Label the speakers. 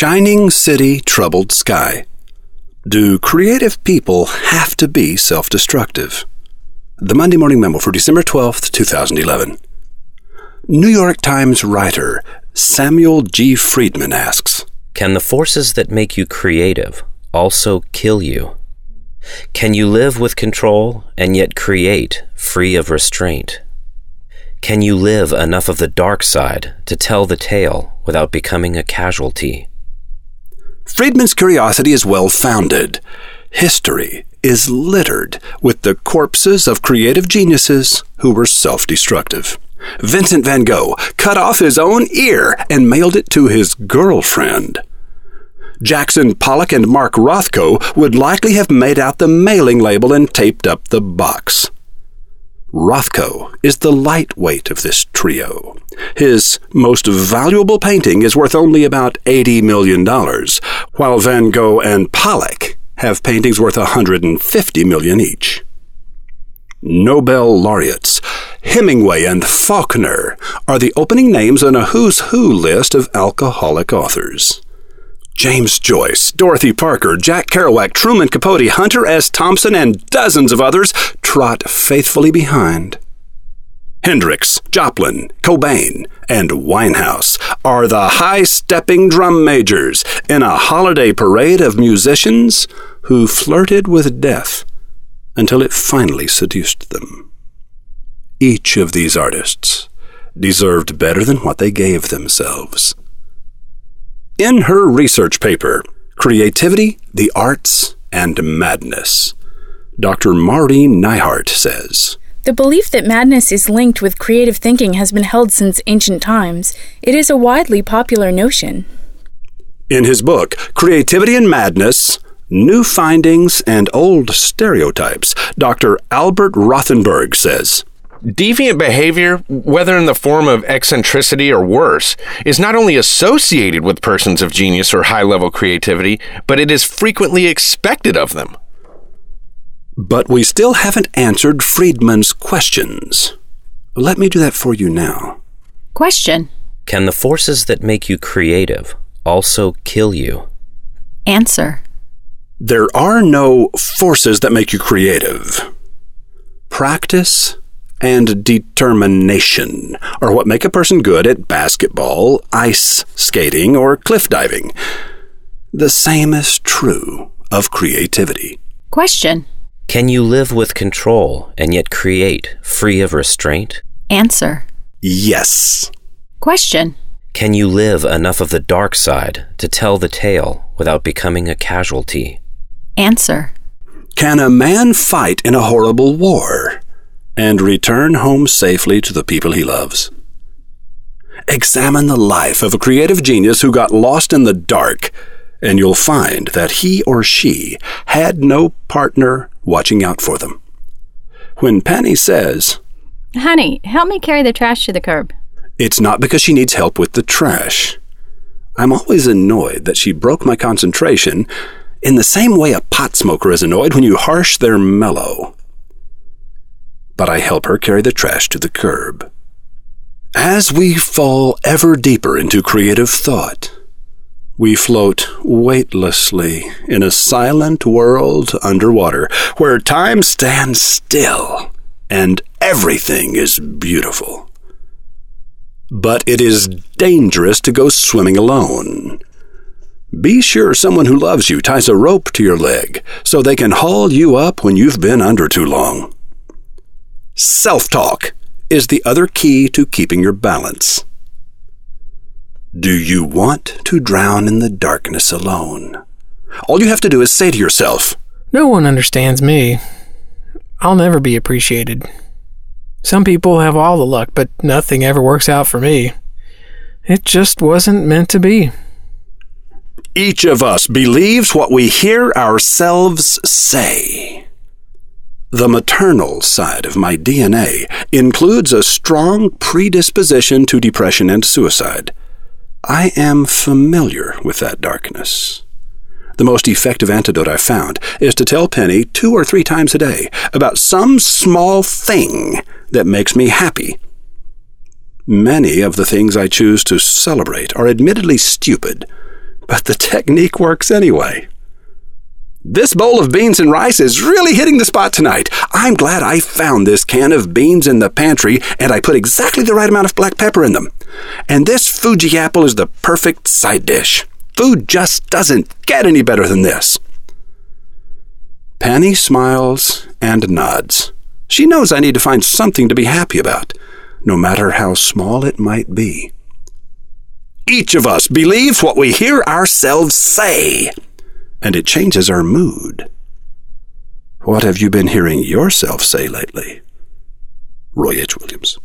Speaker 1: Shining City, Troubled Sky. Do creative people have to be self destructive? The Monday Morning Memo for December 12th, 2011. New York Times writer Samuel G. Freedman asks
Speaker 2: Can the forces that make you creative also kill you? Can you live with control and yet create free of restraint? Can you live enough of the dark side to tell the tale without becoming a casualty?
Speaker 1: Freedman's curiosity is well founded. History is littered with the corpses of creative geniuses who were self destructive. Vincent van Gogh cut off his own ear and mailed it to his girlfriend. Jackson Pollock and Mark Rothko would likely have made out the mailing label and taped up the box. Rothko is the lightweight of this trio. His most valuable painting is worth only about $80 million, while Van Gogh and Pollock have paintings worth 150 million each. Nobel laureates Hemingway and Faulkner are the opening names on a who's who list of alcoholic authors. James Joyce, Dorothy Parker, Jack Kerouac, Truman Capote, Hunter S. Thompson, and dozens of others trot faithfully behind. Hendrix, Joplin, Cobain, and Winehouse are the high stepping drum majors in a holiday parade of musicians who flirted with death until it finally seduced them. Each of these artists deserved better than what they gave themselves. In her research paper, Creativity, the Arts, and Madness, Dr. Maureen Neihart says
Speaker 3: The belief that madness is linked with creative thinking has been held since ancient times. It is a widely popular notion.
Speaker 1: In his book, Creativity and Madness New Findings and Old Stereotypes, Dr. Albert Rothenberg says
Speaker 4: Deviant behavior, whether in the form of eccentricity or worse, is not only associated with persons of genius or high level creativity, but it is frequently expected of them.
Speaker 1: But we still haven't answered Freedman's questions. Let me do that for you now.
Speaker 5: Question.
Speaker 2: Can the forces that make you creative also kill you?
Speaker 5: Answer.
Speaker 1: There are no forces that make you creative. Practice and determination are what make a person good at basketball, ice skating, or cliff diving. The same is true of creativity.
Speaker 5: Question.
Speaker 2: Can you live with control and yet create free of restraint?
Speaker 5: Answer.
Speaker 1: Yes.
Speaker 5: Question.
Speaker 2: Can you live enough of the dark side to tell the tale without becoming a casualty?
Speaker 5: Answer.
Speaker 1: Can a man fight in a horrible war and return home safely to the people he loves? Examine the life of a creative genius who got lost in the dark, and you'll find that he or she had no partner watching out for them. When Penny says,
Speaker 6: Honey, help me carry the trash to the curb.
Speaker 1: It's not because she needs help with the trash. I'm always annoyed that she broke my concentration in the same way a pot smoker is annoyed when you harsh their mellow. But I help her carry the trash to the curb. As we fall ever deeper into creative thought, we float weightlessly in a silent world underwater where time stands still and everything is beautiful. But it is dangerous to go swimming alone. Be sure someone who loves you ties a rope to your leg so they can haul you up when you've been under too long. Self talk is the other key to keeping your balance. Do you want to drown in the darkness alone? All you have to do is say to yourself,
Speaker 7: No one understands me. I'll never be appreciated. Some people have all the luck, but nothing ever works out for me. It just wasn't meant to be.
Speaker 1: Each of us believes what we hear ourselves say. The maternal side of my DNA includes a strong predisposition to depression and suicide. I am familiar with that darkness. The most effective antidote I've found is to tell Penny two or three times a day about some small thing that makes me happy. Many of the things I choose to celebrate are admittedly stupid, but the technique works anyway. This bowl of beans and rice is really hitting the spot tonight. I'm glad I found this can of beans in the pantry and I put exactly the right amount of black pepper in them. And this Fuji apple is the perfect side dish. Food just doesn't get any better than this. Penny smiles and nods. She knows I need to find something to be happy about, no matter how small it might be. Each of us believes what we hear ourselves say, and it changes our mood. What have you been hearing yourself say lately? Roy H. Williams.